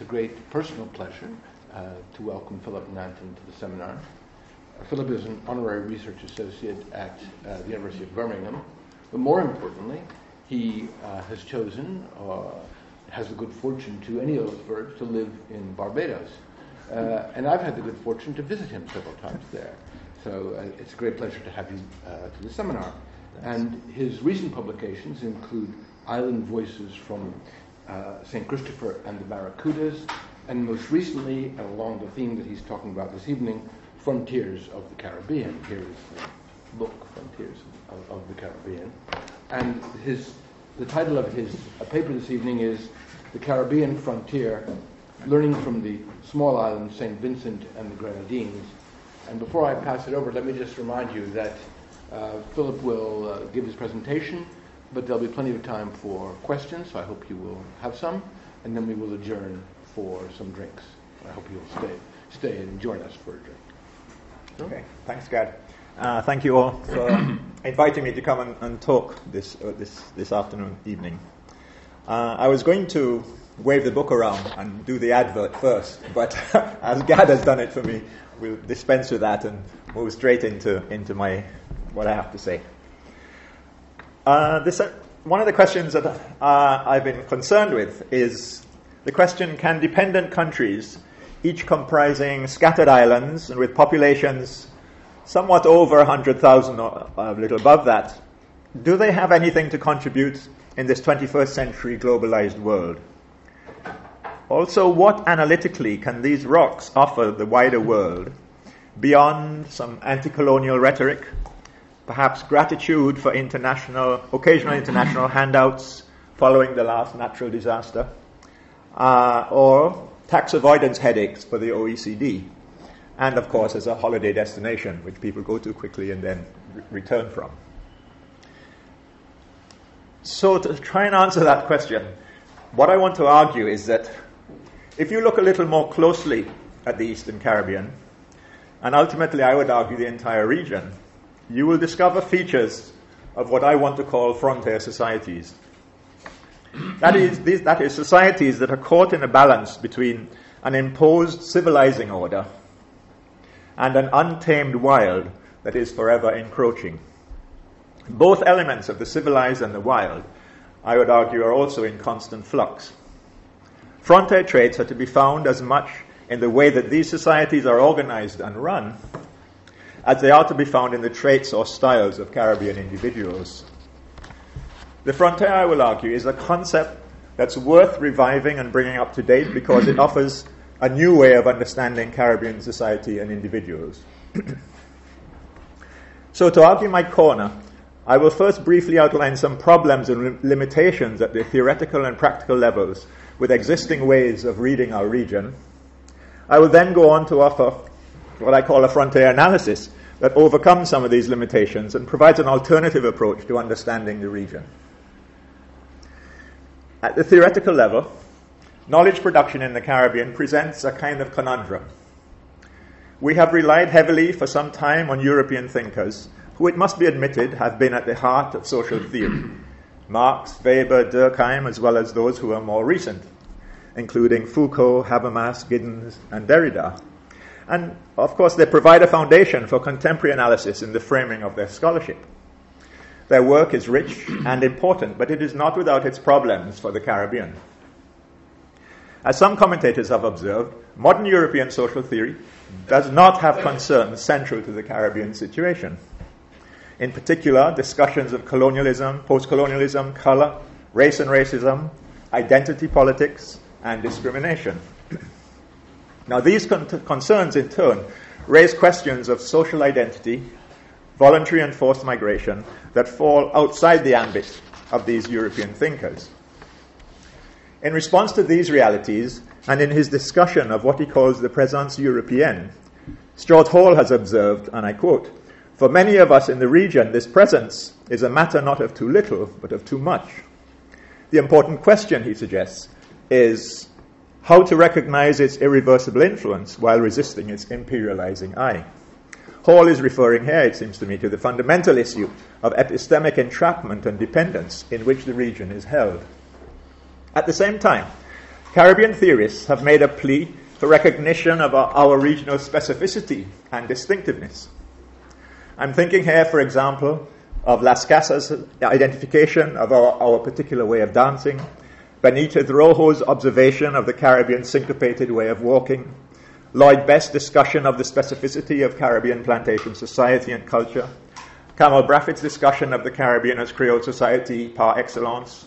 it's a great personal pleasure uh, to welcome Philip Nanton to the seminar. Uh, Philip is an honorary research associate at uh, the University of Birmingham, but more importantly, he uh, has chosen, uh, has the good fortune to any of those verbs, to live in Barbados. Uh, and I've had the good fortune to visit him several times there. So it's a great pleasure to have you to the seminar. And his recent publications include Island Voices from uh, St. Christopher and the Barracudas, and most recently, along the theme that he's talking about this evening, Frontiers of the Caribbean. Here is the book, Frontiers of, of the Caribbean. And his, the title of his uh, paper this evening is The Caribbean Frontier Learning from the Small Islands, St. Vincent and the Grenadines. And before I pass it over, let me just remind you that uh, Philip will uh, give his presentation but there'll be plenty of time for questions, so I hope you will have some, and then we will adjourn for some drinks. I hope you'll stay, stay and join us for a drink. Okay, thanks, Gad. Uh, thank you all for inviting me to come and, and talk this, uh, this, this afternoon, evening. Uh, I was going to wave the book around and do the advert first, but as Gad has done it for me, we'll dispense with that and move straight into, into my, what I have to say. Uh, this, uh, one of the questions that uh, I've been concerned with is the question can dependent countries, each comprising scattered islands and with populations somewhat over 100,000 or a little above that, do they have anything to contribute in this 21st century globalized world? Also, what analytically can these rocks offer the wider world beyond some anti colonial rhetoric perhaps gratitude for international, occasional international handouts following the last natural disaster, uh, or tax avoidance headaches for the OECD, and of course as a holiday destination which people go to quickly and then re- return from. So, to try and answer that question, what I want to argue is that if you look a little more closely at the Eastern Caribbean, and ultimately I would argue the entire region, you will discover features of what I want to call frontier societies. That is, these, that is, societies that are caught in a balance between an imposed civilizing order and an untamed wild that is forever encroaching. Both elements of the civilized and the wild, I would argue, are also in constant flux. Frontier traits are to be found as much in the way that these societies are organized and run as they are to be found in the traits or styles of Caribbean individuals. The frontier, I will argue, is a concept that's worth reviving and bringing up to date because it offers a new way of understanding Caribbean society and individuals. so, to argue my corner, I will first briefly outline some problems and limitations at the theoretical and practical levels with existing ways of reading our region. I will then go on to offer what I call a frontier analysis that overcomes some of these limitations and provides an alternative approach to understanding the region. At the theoretical level, knowledge production in the Caribbean presents a kind of conundrum. We have relied heavily for some time on European thinkers, who it must be admitted have been at the heart of social theory Marx, Weber, Durkheim, as well as those who are more recent, including Foucault, Habermas, Giddens, and Derrida. And of course, they provide a foundation for contemporary analysis in the framing of their scholarship. Their work is rich and important, but it is not without its problems for the Caribbean. As some commentators have observed, modern European social theory does not have concerns central to the Caribbean situation. In particular, discussions of colonialism, post colonialism, color, race and racism, identity politics, and discrimination. Now, these con- concerns, in turn, raise questions of social identity, voluntary and forced migration that fall outside the ambit of these European thinkers. In response to these realities, and in his discussion of what he calls the présence européenne, Stuart Hall has observed, and I quote, For many of us in the region, this presence is a matter not of too little, but of too much. The important question, he suggests, is how to recognize its irreversible influence while resisting its imperializing eye. Hall is referring here, it seems to me, to the fundamental issue of epistemic entrapment and dependence in which the region is held. At the same time, Caribbean theorists have made a plea for recognition of our, our regional specificity and distinctiveness. I'm thinking here, for example, of Las Casas' identification of our, our particular way of dancing, Benitez Rojo's observation of the Caribbean syncopated way of walking, Lloyd Best's discussion of the specificity of Caribbean plantation society and culture, Kamau Brathwaite's discussion of the Caribbean as Creole society par excellence,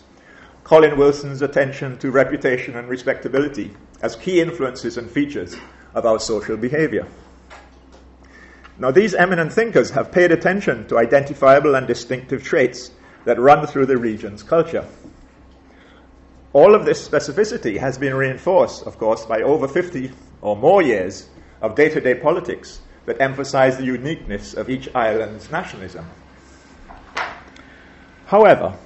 Colin Wilson's attention to reputation and respectability as key influences and features of our social behavior. Now, these eminent thinkers have paid attention to identifiable and distinctive traits that run through the region's culture. All of this specificity has been reinforced, of course, by over 50 or more years of day to day politics that emphasize the uniqueness of each island's nationalism. However,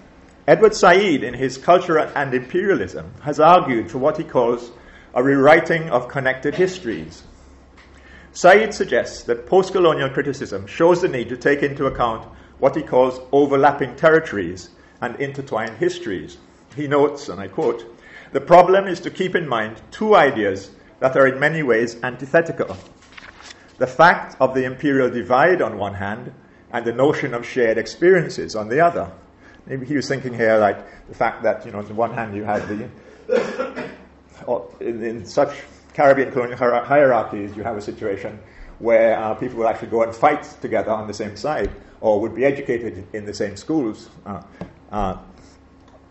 Edward Said, in his Culture and Imperialism, has argued for what he calls a rewriting of connected histories. Said suggests that post colonial criticism shows the need to take into account what he calls overlapping territories and intertwined histories. He notes, and I quote, the problem is to keep in mind two ideas that are in many ways antithetical the fact of the imperial divide on one hand, and the notion of shared experiences on the other. Maybe he was thinking here like the fact that, you know, on the one hand you have the, in, in such Caribbean colonial hierarchies, you have a situation where uh, people would actually go and fight together on the same side or would be educated in the same schools. Uh, uh,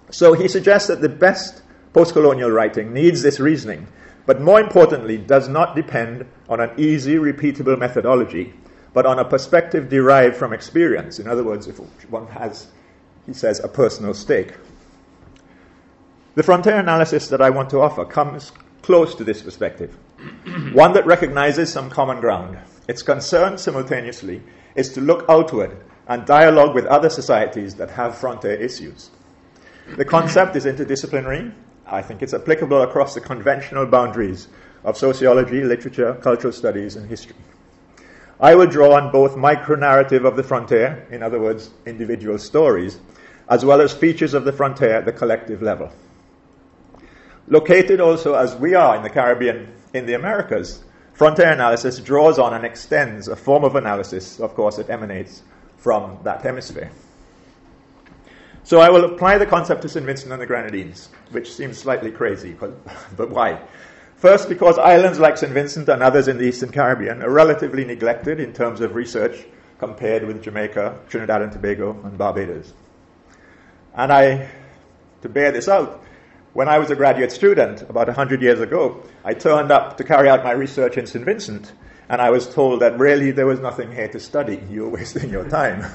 so he suggests that the best post colonial writing needs this reasoning, but more importantly, does not depend on an easy, repeatable methodology, but on a perspective derived from experience. In other words, if one has he says, a personal stake. The frontier analysis that I want to offer comes close to this perspective, one that recognizes some common ground. Its concern, simultaneously, is to look outward and dialogue with other societies that have frontier issues. The concept is interdisciplinary. I think it's applicable across the conventional boundaries of sociology, literature, cultural studies, and history. I will draw on both micronarrative of the frontier, in other words, individual stories, as well as features of the frontier at the collective level. Located also as we are in the Caribbean, in the Americas, frontier analysis draws on and extends a form of analysis, of course, that emanates from that hemisphere. So I will apply the concept to St. Vincent and the Grenadines, which seems slightly crazy, but, but why? First, because islands like St. Vincent and others in the Eastern Caribbean are relatively neglected in terms of research compared with Jamaica, Trinidad and Tobago, and Barbados. And I, to bear this out, when I was a graduate student about 100 years ago, I turned up to carry out my research in St. Vincent, and I was told that really there was nothing here to study. You were wasting your time.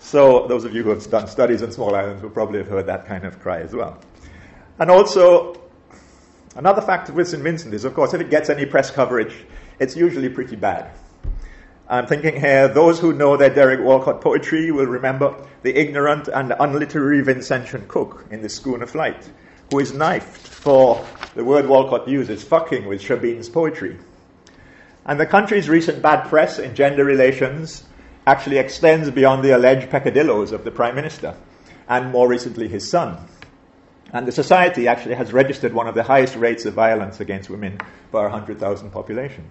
So, those of you who have done studies in small islands will probably have heard that kind of cry as well. And also, another factor with St. Vincent is, of course, if it gets any press coverage, it's usually pretty bad. I'm thinking here, those who know their Derek Walcott poetry will remember the ignorant and unliterary Vincentian cook in the schooner flight, who is knifed for the word Walcott uses, fucking with Shabine's poetry. And the country's recent bad press in gender relations actually extends beyond the alleged peccadillos of the Prime Minister, and more recently his son. And the society actually has registered one of the highest rates of violence against women per 100,000 population.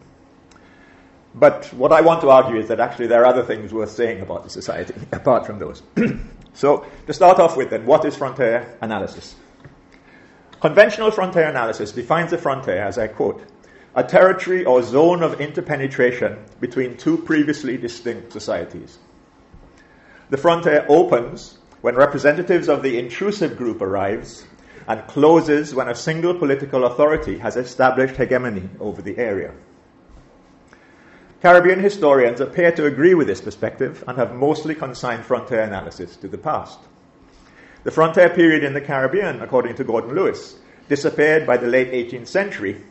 But what I want to argue is that actually there are other things worth saying about the society apart from those. so, to start off with, then, what is frontier analysis? Conventional frontier analysis defines a frontier, as I quote, a territory or zone of interpenetration between two previously distinct societies. The frontier opens when representatives of the intrusive group arrives and closes when a single political authority has established hegemony over the area. Caribbean historians appear to agree with this perspective and have mostly consigned frontier analysis to the past. The frontier period in the Caribbean, according to Gordon Lewis, disappeared by the late 18th century,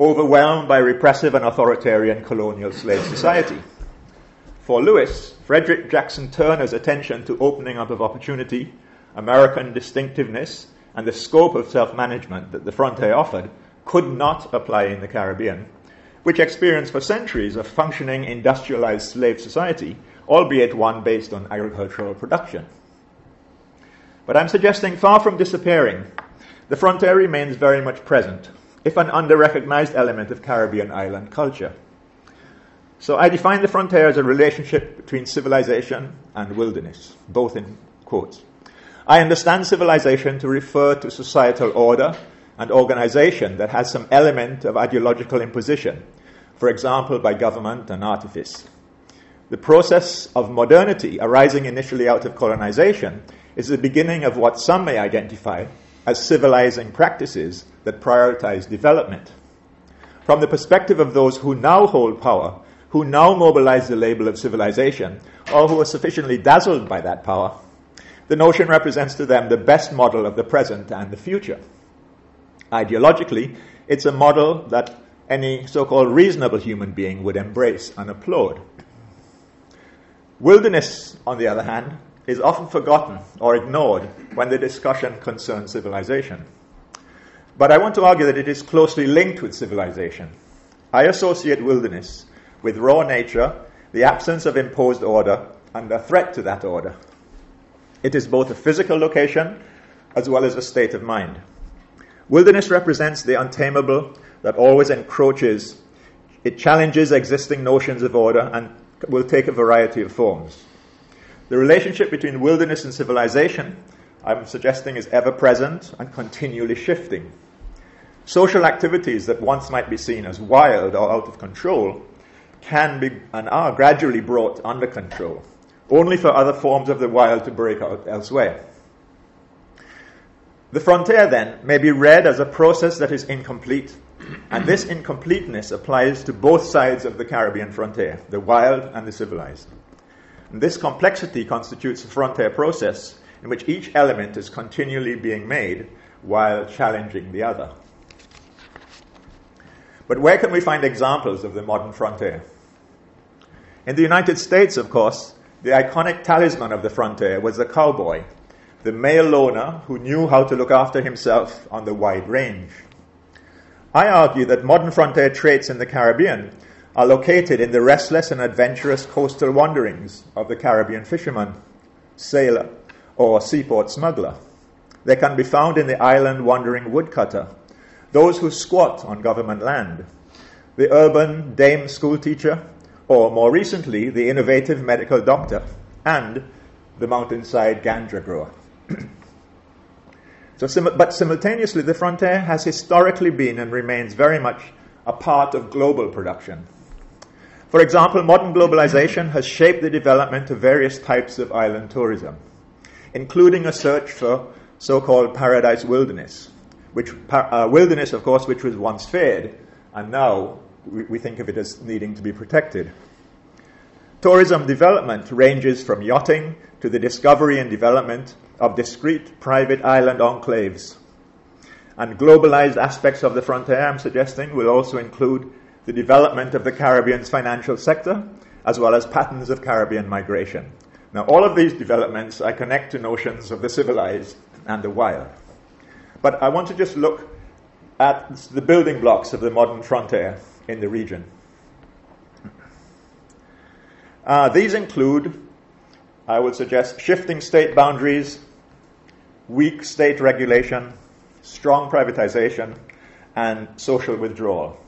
overwhelmed by repressive and authoritarian colonial slave society. For Lewis, Frederick Jackson Turner's attention to opening up of opportunity, American distinctiveness, and the scope of self management that the frontier offered could not apply in the Caribbean which experienced for centuries a functioning industrialized slave society, albeit one based on agricultural production. But I'm suggesting far from disappearing, the frontier remains very much present, if an under recognized element of Caribbean island culture. So I define the frontier as a relationship between civilization and wilderness, both in quotes. I understand civilization to refer to societal order and organization that has some element of ideological imposition, for example, by government and artifice. The process of modernity arising initially out of colonization is the beginning of what some may identify as civilizing practices that prioritize development. From the perspective of those who now hold power, who now mobilize the label of civilization, or who are sufficiently dazzled by that power, the notion represents to them the best model of the present and the future. Ideologically, it's a model that any so called reasonable human being would embrace and applaud. Wilderness, on the other hand, is often forgotten or ignored when the discussion concerns civilization. But I want to argue that it is closely linked with civilization. I associate wilderness with raw nature, the absence of imposed order, and a threat to that order. It is both a physical location as well as a state of mind. Wilderness represents the untamable that always encroaches. It challenges existing notions of order and will take a variety of forms. The relationship between wilderness and civilization, I'm suggesting, is ever present and continually shifting. Social activities that once might be seen as wild or out of control can be and are gradually brought under control, only for other forms of the wild to break out elsewhere. The frontier, then, may be read as a process that is incomplete, and this incompleteness applies to both sides of the Caribbean frontier, the wild and the civilized. And this complexity constitutes a frontier process in which each element is continually being made while challenging the other. But where can we find examples of the modern frontier? In the United States, of course, the iconic talisman of the frontier was the cowboy, the male loner who knew how to look after himself on the wide range. I argue that modern frontier traits in the Caribbean are located in the restless and adventurous coastal wanderings of the Caribbean fisherman, sailor, or seaport smuggler. They can be found in the island wandering woodcutter, those who squat on government land, the urban dame schoolteacher, or more recently, the innovative medical doctor, and the mountainside ganja grower. so, sim- but simultaneously, the frontier has historically been and remains very much a part of global production. For example, modern globalization has shaped the development of various types of island tourism, including a search for so called paradise wilderness, which, uh, wilderness, of course, which was once feared, and now we, we think of it as needing to be protected. Tourism development ranges from yachting to the discovery and development of discrete private island enclaves. And globalized aspects of the frontier, I'm suggesting, will also include the development of the Caribbean's financial sector, as well as patterns of Caribbean migration. Now, all of these developments I connect to notions of the civilized and the wild. But I want to just look at the building blocks of the modern frontier in the region. Uh, these include, I would suggest, shifting state boundaries, weak state regulation, strong privatization, and social withdrawal.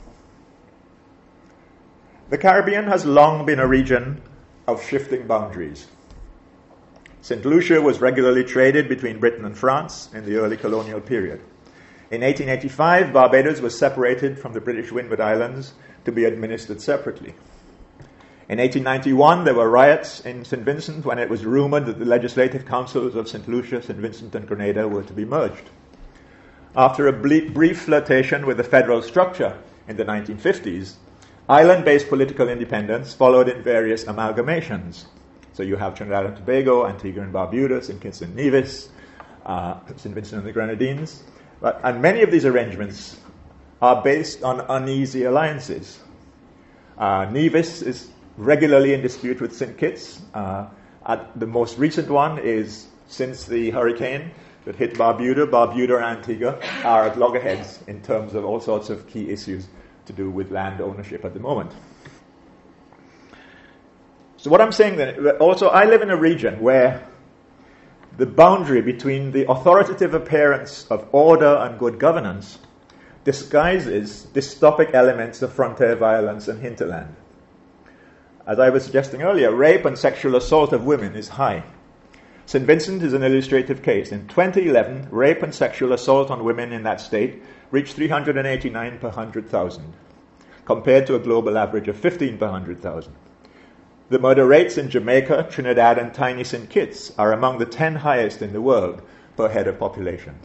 The Caribbean has long been a region of shifting boundaries. St. Lucia was regularly traded between Britain and France in the early colonial period. In 1885, Barbados was separated from the British Windward Islands to be administered separately. In 1891, there were riots in St. Vincent when it was rumored that the legislative councils of St. Lucia, St. Vincent, and Grenada were to be merged. After a brief flirtation with the federal structure in the 1950s, Island based political independence followed in various amalgamations. So you have Trinidad and Tobago, Antigua and Barbuda, St. Kitts and Nevis, uh, St. Vincent and the Grenadines. But, and many of these arrangements are based on uneasy alliances. Uh, Nevis is regularly in dispute with St. Kitts. Uh, the most recent one is since the hurricane that hit Barbuda, Barbuda and Antigua are at loggerheads in terms of all sorts of key issues to do with land ownership at the moment. So, what I'm saying then, also, I live in a region where the boundary between the authoritative appearance of order and good governance disguises dystopic elements of frontier violence and hinterland. As I was suggesting earlier, rape and sexual assault of women is high. St. Vincent is an illustrative case. In 2011, rape and sexual assault on women in that state reached 389 per 100,000, compared to a global average of 15 per 100,000. The murder rates in Jamaica, Trinidad, and tiny St. Kitts are among the 10 highest in the world per head of population.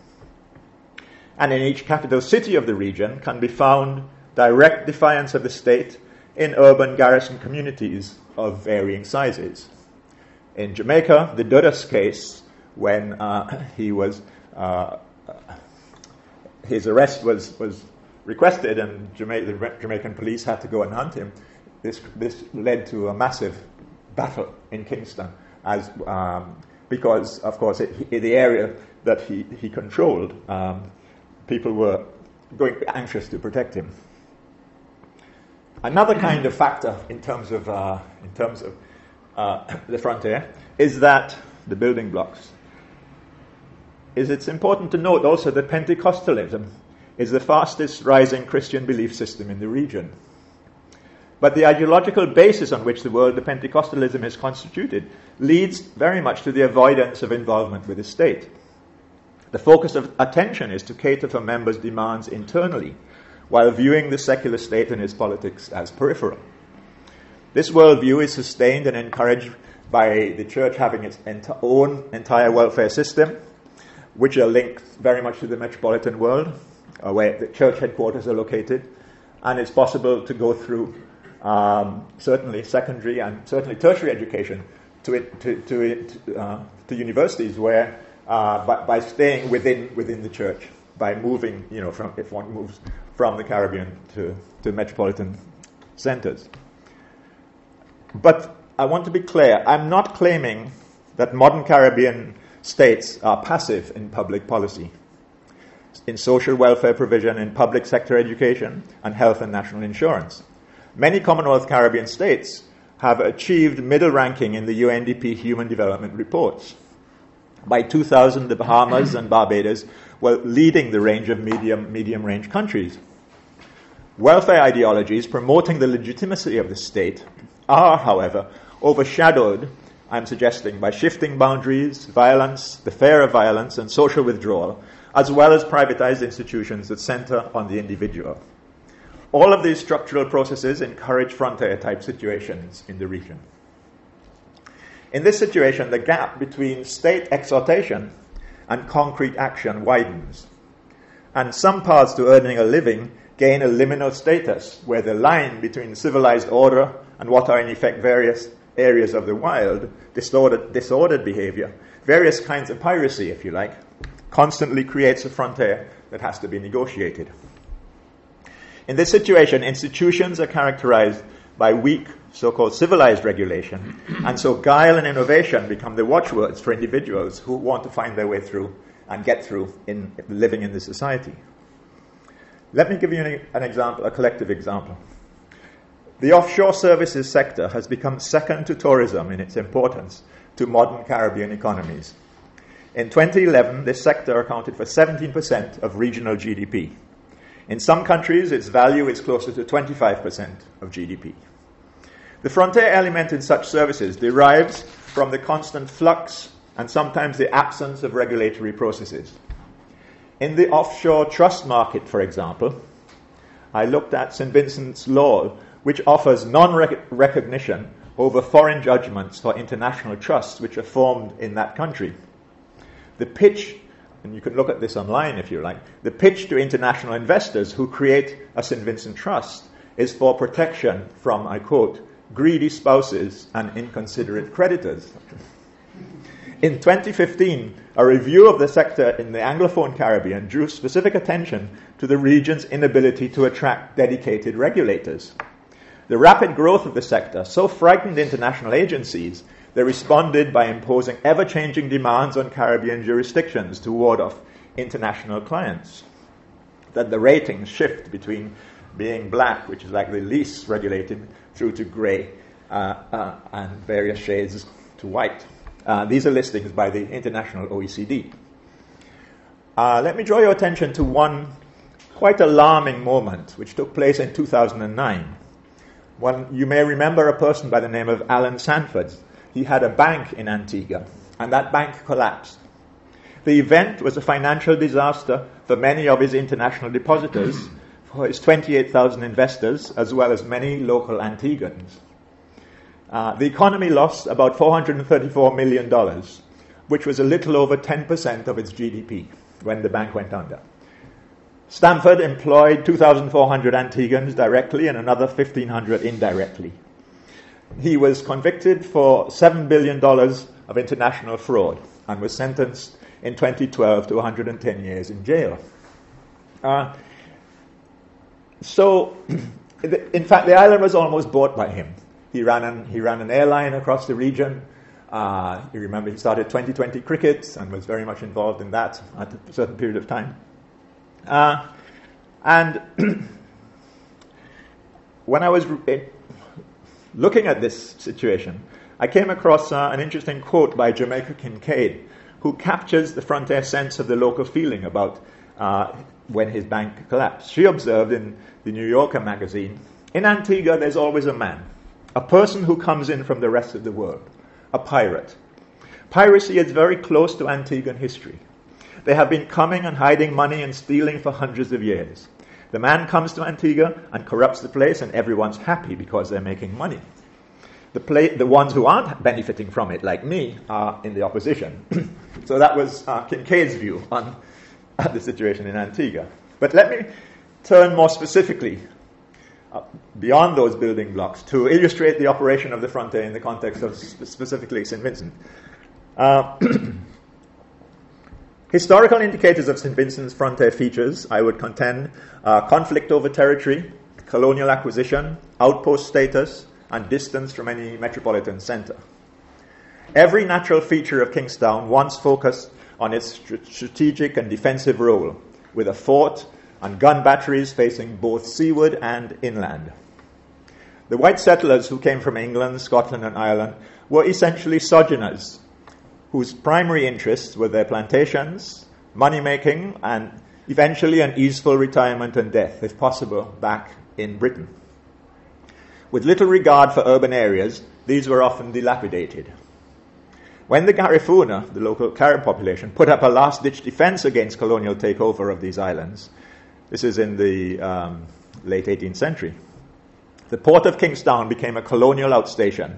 And in each capital city of the region can be found direct defiance of the state in urban garrison communities of varying sizes. In Jamaica, the Dudus case, when uh, he was, uh, his arrest was, was requested and Jama- the Jamaican police had to go and hunt him, this, this led to a massive battle in Kingston, as, um, because, of course, it, the area that he, he controlled, um, people were going anxious to protect him. Another kind of factor in terms of, uh, in terms of uh, the frontier is that the building blocks. Is it's important to note also that Pentecostalism is the fastest rising Christian belief system in the region. But the ideological basis on which the world of Pentecostalism is constituted leads very much to the avoidance of involvement with the state. The focus of attention is to cater for members' demands internally while viewing the secular state and its politics as peripheral. This worldview is sustained and encouraged by the church having its ent- own entire welfare system, which are linked very much to the metropolitan world, uh, where the church headquarters are located, and it's possible to go through um, certainly secondary and certainly tertiary education to, it, to, to, it, uh, to universities where uh, by, by staying within, within the church, by moving, you know, from, if one moves from the Caribbean to, to metropolitan centers. But I want to be clear I'm not claiming that modern Caribbean states are passive in public policy, in social welfare provision, in public sector education, and health and national insurance. Many Commonwealth Caribbean states have achieved middle ranking in the UNDP Human Development Reports. By 2000, the Bahamas and Barbados were leading the range of medium, medium range countries. Welfare ideologies promoting the legitimacy of the state are, however, overshadowed, I'm suggesting, by shifting boundaries, violence, the fear of violence, and social withdrawal, as well as privatized institutions that center on the individual. All of these structural processes encourage frontier type situations in the region. In this situation, the gap between state exhortation and concrete action widens. And some paths to earning a living gain a liminal status where the line between civilized order and what are in effect various areas of the wild, disordered, disordered behavior, various kinds of piracy, if you like, constantly creates a frontier that has to be negotiated. In this situation, institutions are characterized by weak so called civilized regulation. And so guile and innovation become the watchwords for individuals who want to find their way through and get through in living in this society. Let me give you an, an example, a collective example. The offshore services sector has become second to tourism in its importance to modern Caribbean economies. In 2011, this sector accounted for 17% of regional GDP. In some countries, its value is closer to 25% of GDP. The frontier element in such services derives from the constant flux and sometimes the absence of regulatory processes. In the offshore trust market, for example, I looked at St. Vincent's law, which offers non recognition over foreign judgments for international trusts which are formed in that country. The pitch, and you can look at this online if you like, the pitch to international investors who create a St. Vincent trust is for protection from, I quote, greedy spouses, and inconsiderate creditors. In 2015, a review of the sector in the Anglophone Caribbean drew specific attention to the region's inability to attract dedicated regulators. The rapid growth of the sector so frightened international agencies they responded by imposing ever changing demands on Caribbean jurisdictions to ward off international clients. That the ratings shift between being black, which is like the least regulated, through to grey uh, uh, and various shades to white. Uh, these are listings by the International OECD. Uh, let me draw your attention to one quite alarming moment which took place in 2009. One, you may remember a person by the name of Allen Stanford. He had a bank in Antigua, and that bank collapsed. The event was a financial disaster for many of his international depositors, for his 28,000 investors, as well as many local Antiguans. Uh, the economy lost about $434 million, which was a little over 10% of its GDP when the bank went under. Stanford employed 2,400 Antiguans directly and another 1,500 indirectly. He was convicted for $7 billion of international fraud and was sentenced in 2012 to 110 years in jail. Uh, so, in fact, the island was almost bought by him. He ran an, he ran an airline across the region. Uh, you remember he started 2020 cricket and was very much involved in that at a certain period of time. Uh, and when I was re- looking at this situation, I came across uh, an interesting quote by Jamaica Kincaid, who captures the frontier sense of the local feeling about uh, when his bank collapsed. She observed in the New Yorker magazine In Antigua, there's always a man, a person who comes in from the rest of the world, a pirate. Piracy is very close to Antiguan history. They have been coming and hiding money and stealing for hundreds of years. The man comes to Antigua and corrupts the place, and everyone's happy because they're making money. The, play, the ones who aren't benefiting from it, like me, are in the opposition. so that was uh, Kincaid's view on uh, the situation in Antigua. But let me turn more specifically uh, beyond those building blocks to illustrate the operation of the frontier in the context of sp- specifically St. Vincent. Historical indicators of St. Vincent's frontier features, I would contend, are conflict over territory, colonial acquisition, outpost status, and distance from any metropolitan center. Every natural feature of Kingstown once focused on its strategic and defensive role, with a fort and gun batteries facing both seaward and inland. The white settlers who came from England, Scotland, and Ireland were essentially sojourners whose primary interests were their plantations, money making, and eventually an easeful retirement and death, if possible, back in Britain. With little regard for urban areas, these were often dilapidated. When the Garifuna, the local Carib population, put up a last ditch defense against colonial takeover of these islands, this is in the um, late 18th century, the port of Kingstown became a colonial outstation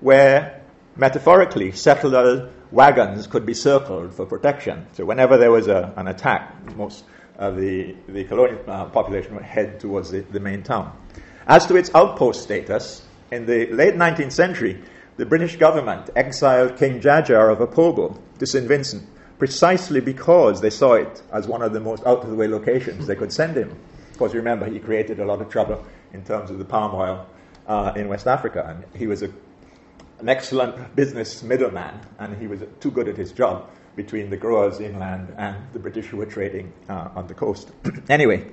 where, metaphorically, settlers wagons could be circled for protection. So whenever there was a, an attack, most of the, the colonial uh, population would head towards the, the main town. As to its outpost status, in the late 19th century, the British government exiled King Jaja of Opobo to St. Vincent precisely because they saw it as one of the most out of the way locations they could send him. You remember he created a lot of trouble in terms of the palm oil uh, in West Africa, and he was a an excellent business middleman, and he was too good at his job between the growers inland and the British who were trading uh, on the coast. anyway,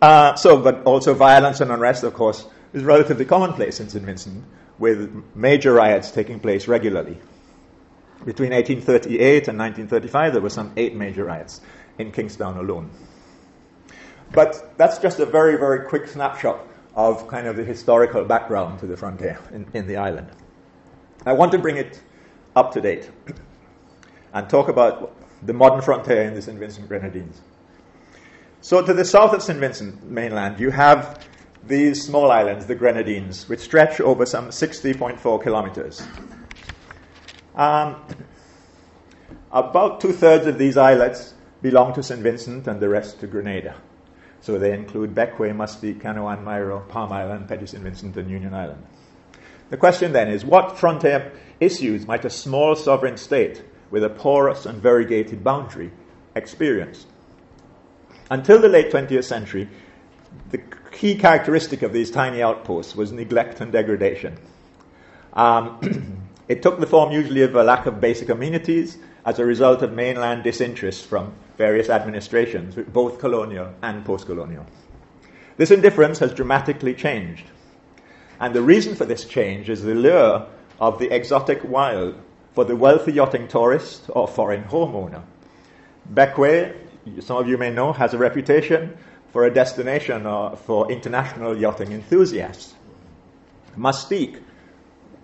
uh, so, but also violence and unrest, of course, is relatively commonplace in St. Vincent, with major riots taking place regularly. Between 1838 and 1935, there were some eight major riots in Kingstown alone. But that's just a very, very quick snapshot of kind of the historical background to the frontier in, in the island. I want to bring it up to date and talk about the modern frontier in the St. Vincent Grenadines. So, to the south of St. Vincent mainland, you have these small islands, the Grenadines, which stretch over some 60.4 kilometers. Um, about two thirds of these islets belong to St. Vincent and the rest to Grenada. So they include Bequia, Mustique, Canouan, Mayreau, Palm Island, St. Vincent, and Union Island. The question then is what frontier issues might a small sovereign state with a porous and variegated boundary experience? Until the late 20th century, the key characteristic of these tiny outposts was neglect and degradation. Um, it took the form usually of a lack of basic amenities as a result of mainland disinterest from various administrations, both colonial and post colonial. This indifference has dramatically changed. And the reason for this change is the lure of the exotic wild for the wealthy yachting tourist or foreign homeowner. Bequia, some of you may know, has a reputation for a destination for international yachting enthusiasts. Mustique,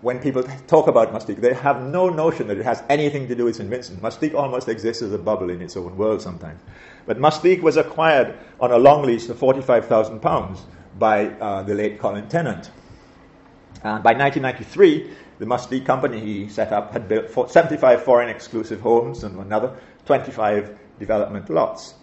when people talk about Mustique, they have no notion that it has anything to do with St. Vincent. Mustique almost exists as a bubble in its own world sometimes. But Mustique was acquired on a long lease for £45,000 by uh, the late Colin Tennant. And by 1993, the Mustique company he set up had built 75 foreign exclusive homes and another 25 development lots.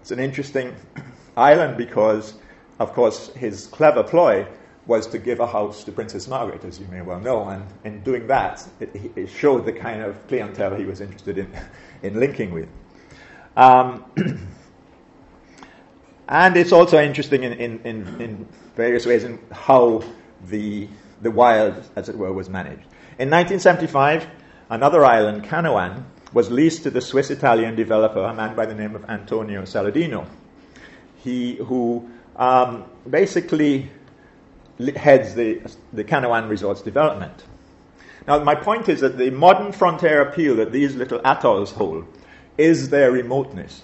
It's an interesting island because, of course, his clever ploy was to give a house to Princess Margaret, as you may well know, and in doing that, it, it showed the kind of clientele he was interested in, in linking with. Um, and it's also interesting in, in, in, in, various ways in how the, the wild, as it were, was managed. In 1975, another island, Canouan, was leased to the Swiss Italian developer, a man by the name of Antonio Saladino. He, who um, basically heads the, the Canouan Resorts development. Now, my point is that the modern frontier appeal that these little atolls hold is their remoteness.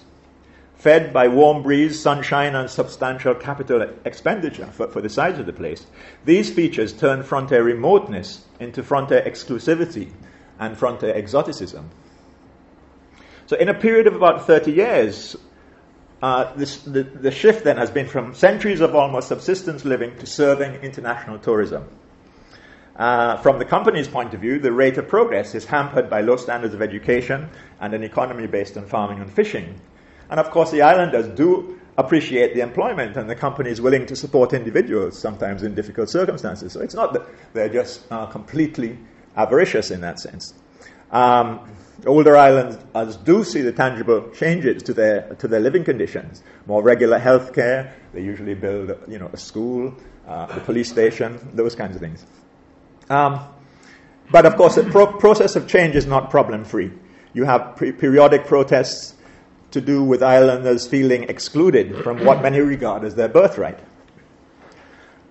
Fed by warm breeze, sunshine, and substantial capital expenditure for, for the size of the place, these features turn frontier remoteness into frontier exclusivity and frontier exoticism. So, in a period of about 30 years, uh, this, the, the shift then has been from centuries of almost subsistence living to serving international tourism. Uh, from the company's point of view, the rate of progress is hampered by low standards of education and an economy based on farming and fishing. And of course, the islanders do appreciate the employment, and the company is willing to support individuals, sometimes in difficult circumstances. So it's not that they're just uh, completely avaricious in that sense. Um, older islanders do see the tangible changes to their, to their living conditions. More regular health care, they usually build you know, a school, uh, police station, those kinds of things. Um, but of course, the pro- process of change is not problem free. You have pre- periodic protests to do with islanders feeling excluded from what many regard as their birthright.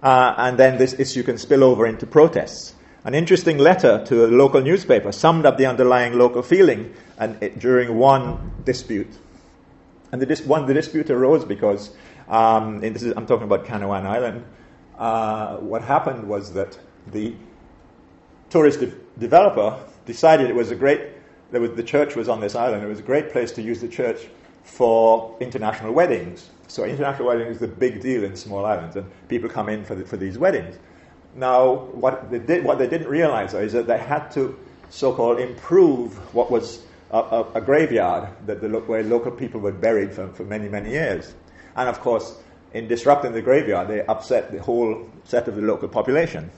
Uh, and then this issue can spill over into protests. An interesting letter to a local newspaper summed up the underlying local feeling and it, during one dispute. And the, dis- one, the dispute arose because, um, is, I'm talking about Canouan Island, uh, what happened was that the tourist de- developer decided it was a great, was, the church was on this island, it was a great place to use the church for international weddings. So international weddings is a big deal in small islands, and people come in for, the, for these weddings. Now, what they, did, what they didn't realize is that they had to so-called improve what was a, a, a graveyard that the, where local people were buried for, for many, many years. And of course, in disrupting the graveyard, they upset the whole set of the local population.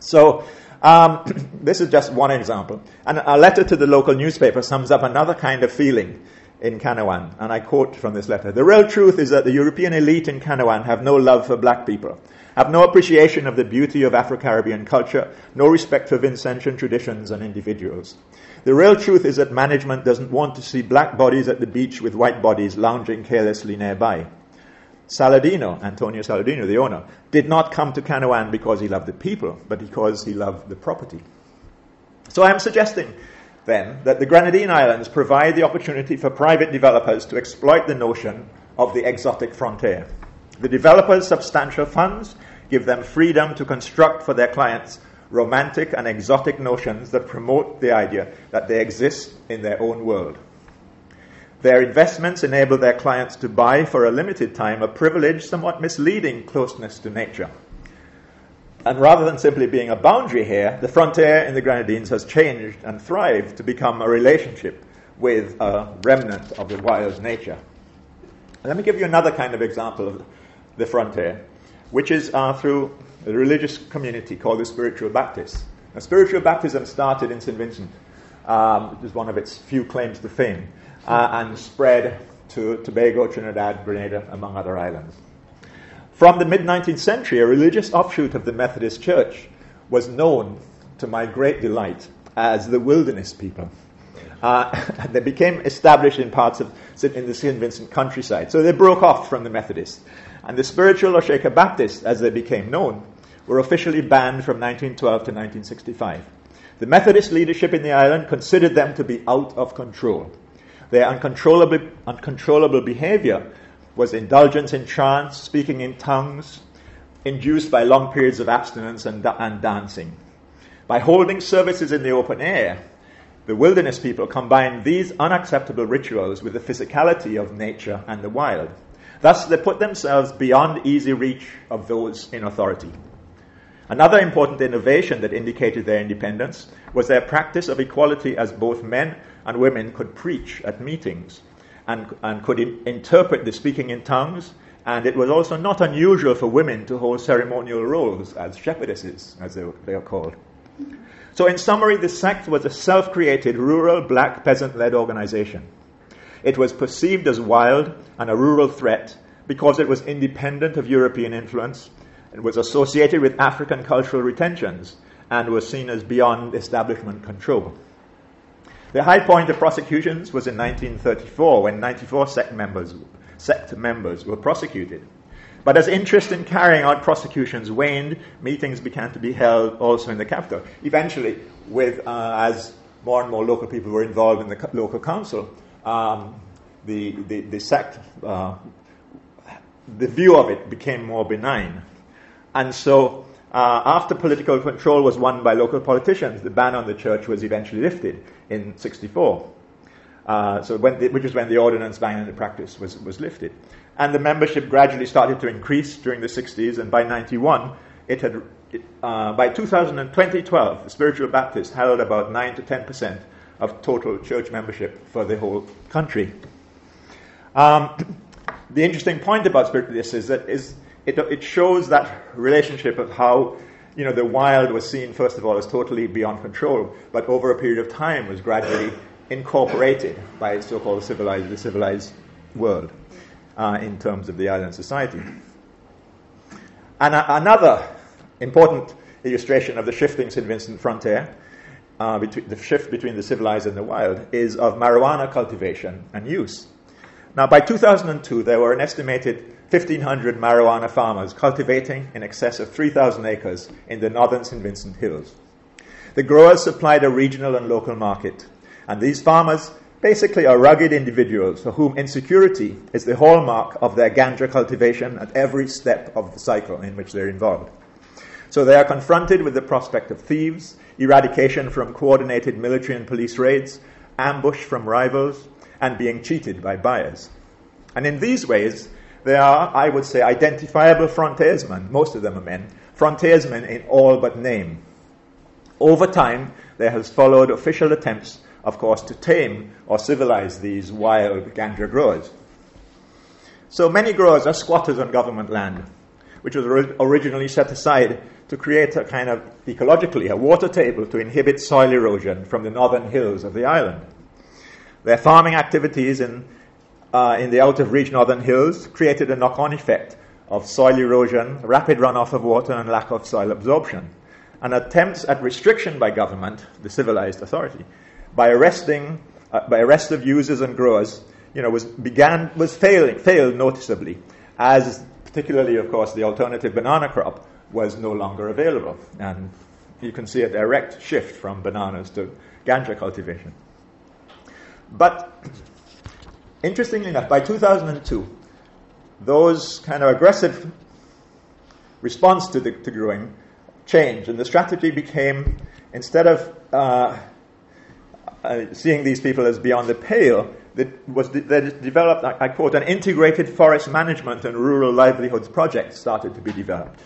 So, um, this is just one example. And a letter to the local newspaper sums up another kind of feeling in Canouan. And I quote from this letter The real truth is that the European elite in Canouan have no love for black people have no appreciation of the beauty of Afro Caribbean culture, no respect for Vincentian traditions and individuals. The real truth is that management doesn't want to see black bodies at the beach with white bodies lounging carelessly nearby. Saladino, Antonio Saladino, the owner, did not come to Canouan because he loved the people, but because he loved the property. So I'm suggesting then that the Grenadine Islands provide the opportunity for private developers to exploit the notion of the exotic frontier. The developers' substantial funds give them freedom to construct for their clients romantic and exotic notions that promote the idea that they exist in their own world. Their investments enable their clients to buy for a limited time a privileged, somewhat misleading closeness to nature. And rather than simply being a boundary here, the frontier in the Grenadines has changed and thrived to become a relationship with a remnant of the wild nature. Let me give you another kind of example of the frontier, which is uh, through a religious community called the Spiritual Baptists. Now, spiritual baptism started in St. Vincent, um, which is one of its few claims to fame, uh, and spread to Tobago, Trinidad, Grenada, among other islands. From the mid 19th century, a religious offshoot of the Methodist Church was known, to my great delight, as the Wilderness People. Uh, they became established in parts of in the St. Vincent countryside. So they broke off from the Methodists. And the spiritual or Shaker Baptists, as they became known, were officially banned from 1912 to 1965. The Methodist leadership in the island considered them to be out of control. Their uncontrollable, uncontrollable behavior was indulgence in trance, speaking in tongues, induced by long periods of abstinence and, and dancing. By holding services in the open air, the wilderness people combined these unacceptable rituals with the physicality of nature and the wild. Thus, they put themselves beyond easy reach of those in authority. Another important innovation that indicated their independence was their practice of equality as both men and women could preach at meetings and, and could in, interpret the speaking in tongues. And it was also not unusual for women to hold ceremonial roles as shepherdesses, as they, they are called. So, in summary, the sect was a self created rural black peasant led organization. It was perceived as wild and a rural threat because it was independent of European influence and was associated with African cultural retentions and was seen as beyond establishment control. The high point of prosecutions was in 1934 when 94 sect members, sect members were prosecuted. But as interest in carrying out prosecutions waned, meetings began to be held also in the capital. Eventually, with uh, as more and more local people were involved in the local council, um, the, the, the, sect, uh, the view of it became more benign. And so, uh, after political control was won by local politicians, the ban on the church was eventually lifted in 64. Uh, so the, which is when the ordinance ban banning the practice was, was lifted. And the membership gradually started to increase during the 60s, and by 91, it had, uh, by 2000 and 2012, the Spiritual Baptist held about 9 to 10% of total church membership for the whole country. Um, the interesting point about Baptist is that is, it, it shows that relationship of how you know, the wild was seen, first of all, as totally beyond control, but over a period of time was gradually incorporated by so-called civilized, the civilized world uh, in terms of the island society. And a- another important illustration of the shifting St. Vincent frontier, uh, between, the shift between the civilized and the wild, is of marijuana cultivation and use. Now, by 2002, there were an estimated 1,500 marijuana farmers cultivating in excess of 3,000 acres in the northern St. Vincent Hills. The growers supplied a regional and local market, and these farmers basically are rugged individuals for whom insecurity is the hallmark of their ganja cultivation at every step of the cycle in which they're involved. So they are confronted with the prospect of thieves, eradication from coordinated military and police raids, ambush from rivals, and being cheated by buyers. And in these ways, they are, I would say, identifiable frontiersmen. Most of them are men. Frontiersmen in all but name. Over time, there has followed official attempts of course, to tame or civilize these wild ganja growers. So many growers are squatters on government land, which was originally set aside to create a kind of ecologically a water table to inhibit soil erosion from the northern hills of the island. Their farming activities in, uh, in the out of reach northern hills created a knock on effect of soil erosion, rapid runoff of water, and lack of soil absorption. And attempts at restriction by government, the civilized authority, by arresting, uh, by arrest of users and growers, you know, was began was failing, failed noticeably, as particularly, of course, the alternative banana crop was no longer available, and you can see a direct shift from bananas to ganja cultivation. But interestingly enough, by 2002, those kind of aggressive response to the to growing changed, and the strategy became instead of uh, uh, seeing these people as beyond the pale, that was de- that developed, I, I quote, an integrated forest management and rural livelihoods project started to be developed.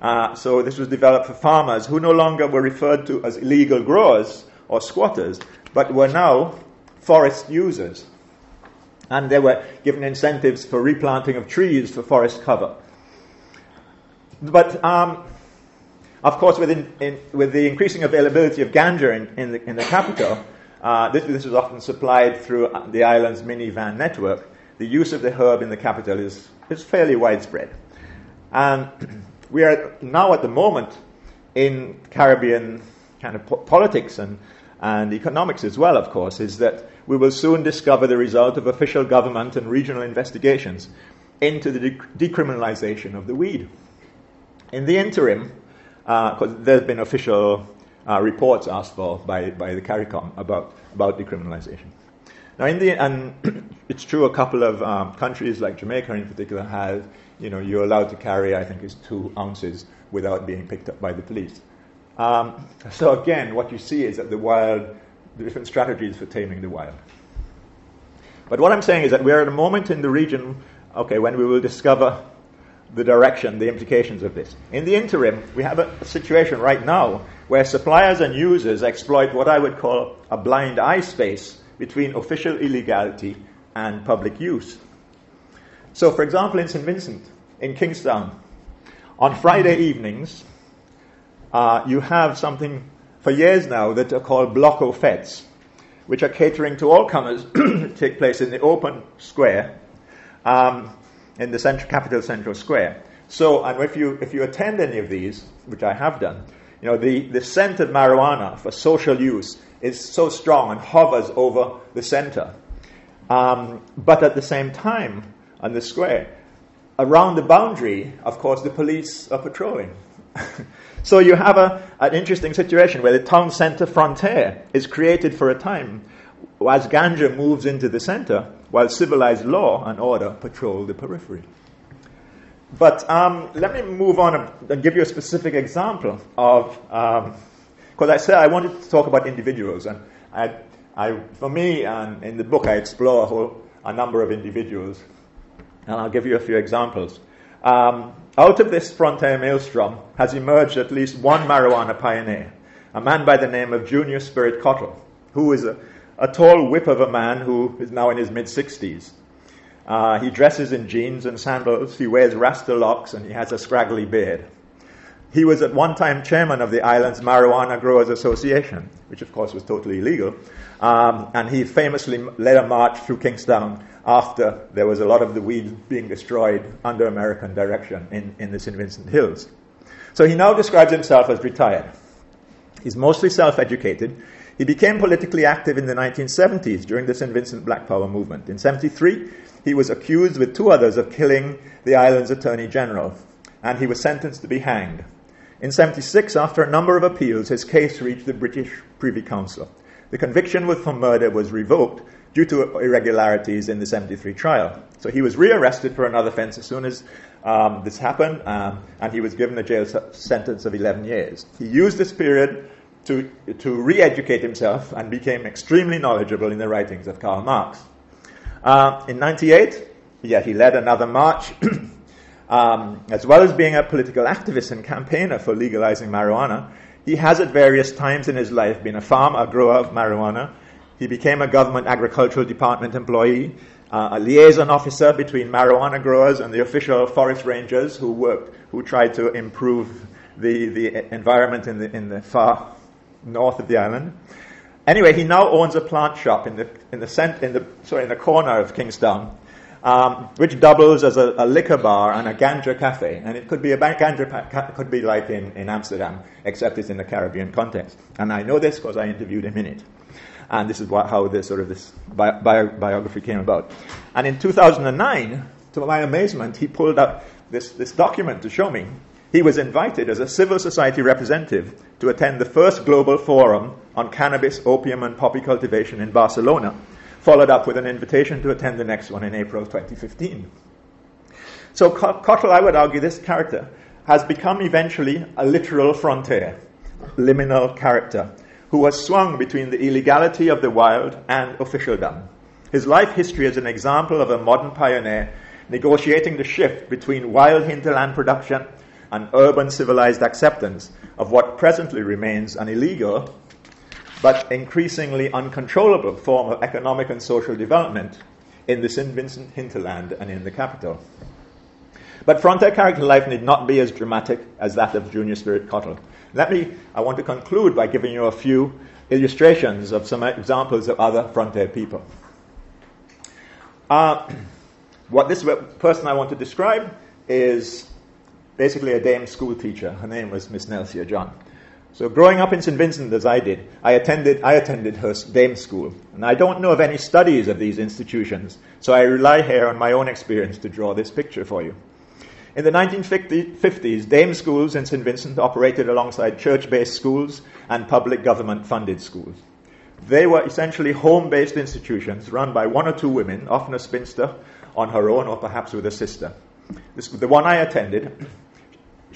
Uh, so this was developed for farmers who no longer were referred to as illegal growers or squatters, but were now forest users. And they were given incentives for replanting of trees for forest cover. But um, of course, with, in, in, with the increasing availability of ganja in, in, the, in the capital, uh, this, this is often supplied through the island's minivan network. The use of the herb in the capital is, is fairly widespread. And we are now at the moment in Caribbean kind of po- politics and, and economics as well, of course, is that we will soon discover the result of official government and regional investigations into the de- decriminalization of the weed. In the interim, because uh, there's been official uh, reports asked for by, by the CARICOM about, about decriminalization. Now, in the, and it's true, a couple of um, countries, like Jamaica in particular, have, you know, you're allowed to carry, I think, is two ounces without being picked up by the police. Um, so again, what you see is that the wild, the different strategies for taming the wild. But what I'm saying is that we're at a moment in the region, okay, when we will discover the direction, the implications of this. In the interim, we have a, situation right now where suppliers and users exploit what I would call a blind eye space between official illegality and public use. So, for example, in St. Vincent, in Kingstown, on Friday evenings, uh, you have something for years now that are called block fêtes, which are catering to all comers, take place in the open square um, in the central, capital central square. So, and if you, if you attend any of these, which I have done, you know, the, the scent of marijuana for social use is so strong and hovers over the center. Um, but at the same time, on the square, around the boundary, of course, the police are patrolling. so you have a, an interesting situation where the town center frontier is created for a time as ganja moves into the center, while civilized law and order patrol the periphery. But um, let me move on and give you a specific example of, because um, I said I wanted to talk about individuals, and I, I, for me, and in the book, I explore a whole a number of individuals, and I'll give you a few examples. Um, out of this frontier maelstrom has emerged at least one marijuana pioneer, a man by the name of Junior Spirit Cottle, who is a, a tall whip of a man who is now in his mid 60s. Uh, he dresses in jeans and sandals, he wears rasta locks, and he has a scraggly beard. He was at one time chairman of the island's Marijuana Growers Association, which of course was totally illegal. Um, and he famously led a march through Kingstown after there was a lot of the weed being destroyed under American direction in, in the St. Vincent Hills. So he now describes himself as retired. He's mostly self educated. He became politically active in the 1970s during the St. Vincent Black Power movement. In 73, he was accused with two others of killing the island's Attorney General, and he was sentenced to be hanged. In 76, after a number of appeals, his case reached the British Privy Council. The conviction for murder was revoked due to irregularities in the 73 trial. So he was rearrested for another offense as soon as um, this happened, um, and he was given a jail sentence of 11 years. He used this period to, to re educate himself and became extremely knowledgeable in the writings of Karl Marx. Uh, in 98, yeah, he led another march. um, as well as being a political activist and campaigner for legalizing marijuana, he has at various times in his life been a farmer, a grower of marijuana. He became a government agricultural department employee, uh, a liaison officer between marijuana growers and the official forest rangers who worked, who tried to improve the, the environment in the, in the far north of the island. Anyway, he now owns a plant shop in the, in the, cent- in the, sorry, in the corner of Kingstown, um, which doubles as a, a, liquor bar and a ganja cafe. And it could be a ganja could be like in, in Amsterdam, except it's in the Caribbean context. And I know this because I interviewed him in it. And this is what, how this sort of this bi- bi- biography came about. And in 2009, to my amazement, he pulled up this, this document to show me he was invited as a civil society representative to attend the first global forum on cannabis, opium, and poppy cultivation in Barcelona, followed up with an invitation to attend the next one in April 2015. So, Cottle, I would argue, this character has become eventually a literal frontier, liminal character, who has swung between the illegality of the wild and officialdom. His life history is an example of a modern pioneer negotiating the shift between wild hinterland production and urban civilized acceptance of what presently remains an illegal but increasingly uncontrollable form of economic and social development in the St. Vincent hinterland and in the capital. But frontier character life need not be as dramatic as that of Junior Spirit Cottle. Let me, I want to conclude by giving you a few illustrations of some examples of other frontier people. Uh, what this person I want to describe is basically a dame school teacher. Her name was Miss Nelsia John. So growing up in St. Vincent as I did, I attended, I attended her dame school. And I don't know of any studies of these institutions, so I rely here on my own experience to draw this picture for you. In the 1950s, dame schools in St. Vincent operated alongside church based schools and public government funded schools. They were essentially home based institutions run by one or two women, often a spinster on her own or perhaps with a sister. This, the one I attended,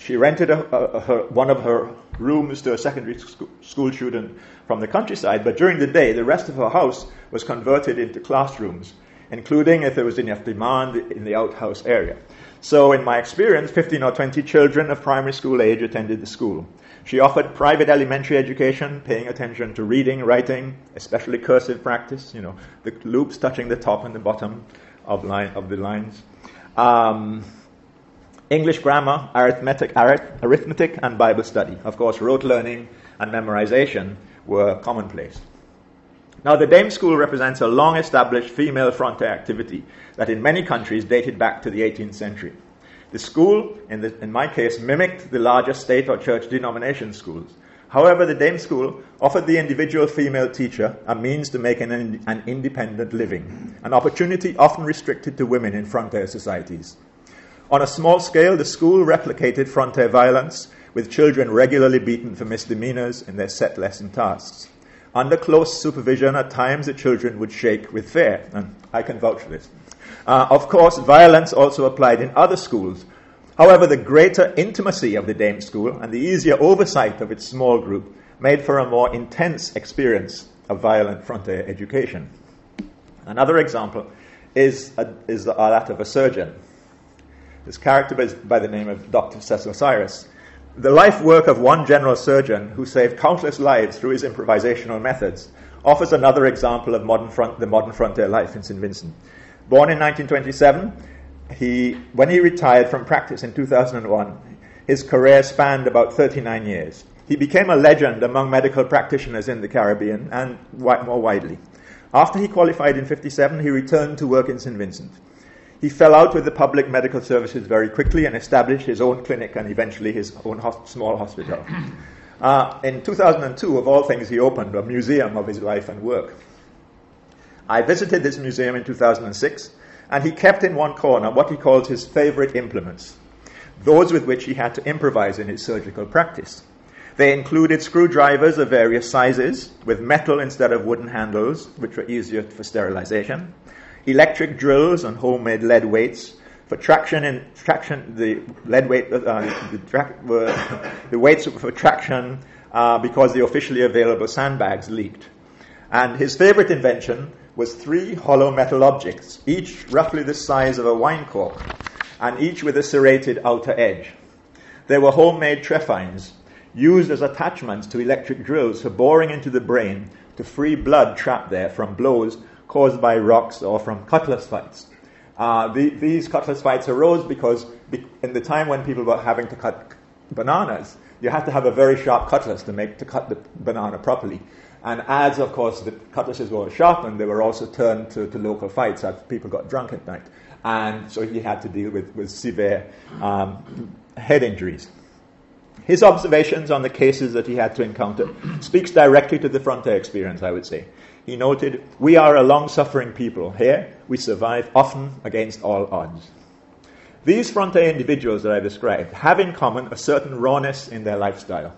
she rented a, a, her, one of her rooms to a secondary sc- school student from the countryside, but during the day, the rest of her house was converted into classrooms, including, if there was enough demand, in the outhouse area. So, in my experience, 15 or 20 children of primary school age attended the school. She offered private elementary education, paying attention to reading, writing, especially cursive practice, you know, the loops touching the top and the bottom of, line, of the lines. Um, English grammar, arithmetic, arithmetic, and Bible study. Of course, rote learning and memorization were commonplace. Now, the Dame School represents a long established female frontier activity that in many countries dated back to the 18th century. The school, in, the, in my case, mimicked the larger state or church denomination schools. However, the Dame School offered the individual female teacher a means to make an, an independent living, an opportunity often restricted to women in frontier societies. On a small scale, the school replicated frontier violence, with children regularly beaten for misdemeanors in their set lesson tasks. Under close supervision, at times the children would shake with fear, and I can vouch for this. Uh, of course, violence also applied in other schools. However, the greater intimacy of the Dame School and the easier oversight of its small group made for a more intense experience of violent frontier education. Another example is, a, is that of a surgeon is characterized by the name of Dr. Cecil Cyrus. The life work of one general surgeon who saved countless lives through his improvisational methods offers another example of modern front, the modern frontier life in St. Vincent. Born in 1927, he, when he retired from practice in 2001, his career spanned about 39 years. He became a legend among medical practitioners in the Caribbean and more widely. After he qualified in 57, he returned to work in St. Vincent. He fell out with the public medical services very quickly and established his own clinic and eventually his own small hospital. Uh, in 2002, of all things, he opened a museum of his life and work. I visited this museum in 2006, and he kept in one corner what he called his favorite implements, those with which he had to improvise in his surgical practice. They included screwdrivers of various sizes with metal instead of wooden handles, which were easier for sterilization, electric drills and homemade lead weights for traction and traction. The lead weight, uh, the, tra- uh, the, weights for traction uh, because the officially available sandbags leaked. And his favorite invention was three hollow metal objects, each roughly the size of a wine cork, and each with a serrated outer edge. They were homemade trephines used as attachments to electric drills for boring into the brain to free blood trapped there from blows caused by rocks or from cutlass fights. Uh, the, these cutlass fights arose because be, in the time when people were having to cut bananas, you had to have a very sharp cutlass to make to cut the banana properly. And as, of course, the cutlasses were sharpened, they were also turned to, to local fights as people got drunk at night. And so he had to deal with, with severe um, head injuries. His observations on the cases that he had to encounter speaks directly to the frontier experience, I would say he noted, We are a long suffering people. Here, we survive often against all odds. These frontier individuals that I described have in common a certain rawness in their lifestyle.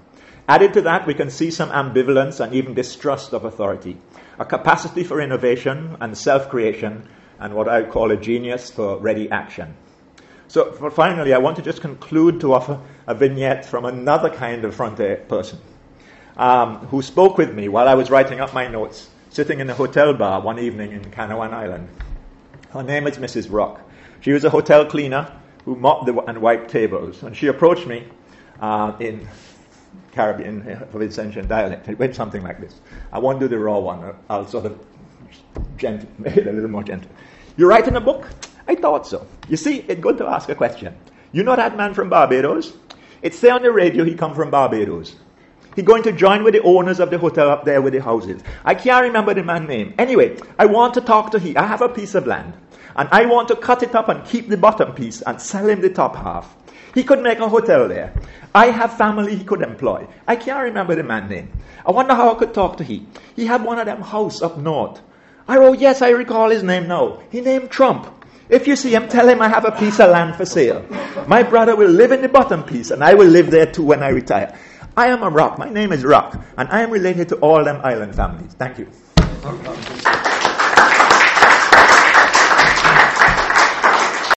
Added to that, we can see some ambivalence and even distrust of authority, a capacity for innovation and self creation, and what I would call a genius for ready action. So, finally, I want to just conclude to offer a vignette from another kind of frontier person um, who spoke with me while I was writing up my notes sitting in a hotel bar one evening in Canouan Island. Her name is Mrs. Rock. She was a hotel cleaner who mopped and wiped tables. And she approached me uh, in Caribbean, Vincentian dialect. It went something like this. I won't do the raw one. I'll sort of gentle, make it a little more gentle. You're writing a book? I thought so. You see, it's good to ask a question. You know that man from Barbados? It say on the radio he come from Barbados. He going to join with the owners of the hotel up there with the houses. I can't remember the man's name. Anyway, I want to talk to he. I have a piece of land. And I want to cut it up and keep the bottom piece and sell him the top half. He could make a hotel there. I have family he could employ. I can't remember the man's name. I wonder how I could talk to he. He had one of them house up north. I wrote, yes, I recall his name now. He named Trump. If you see him, tell him I have a piece of land for sale. My brother will live in the bottom piece, and I will live there too when I retire. I am a rock. My name is Rock, and I am related to all them island families. Thank you.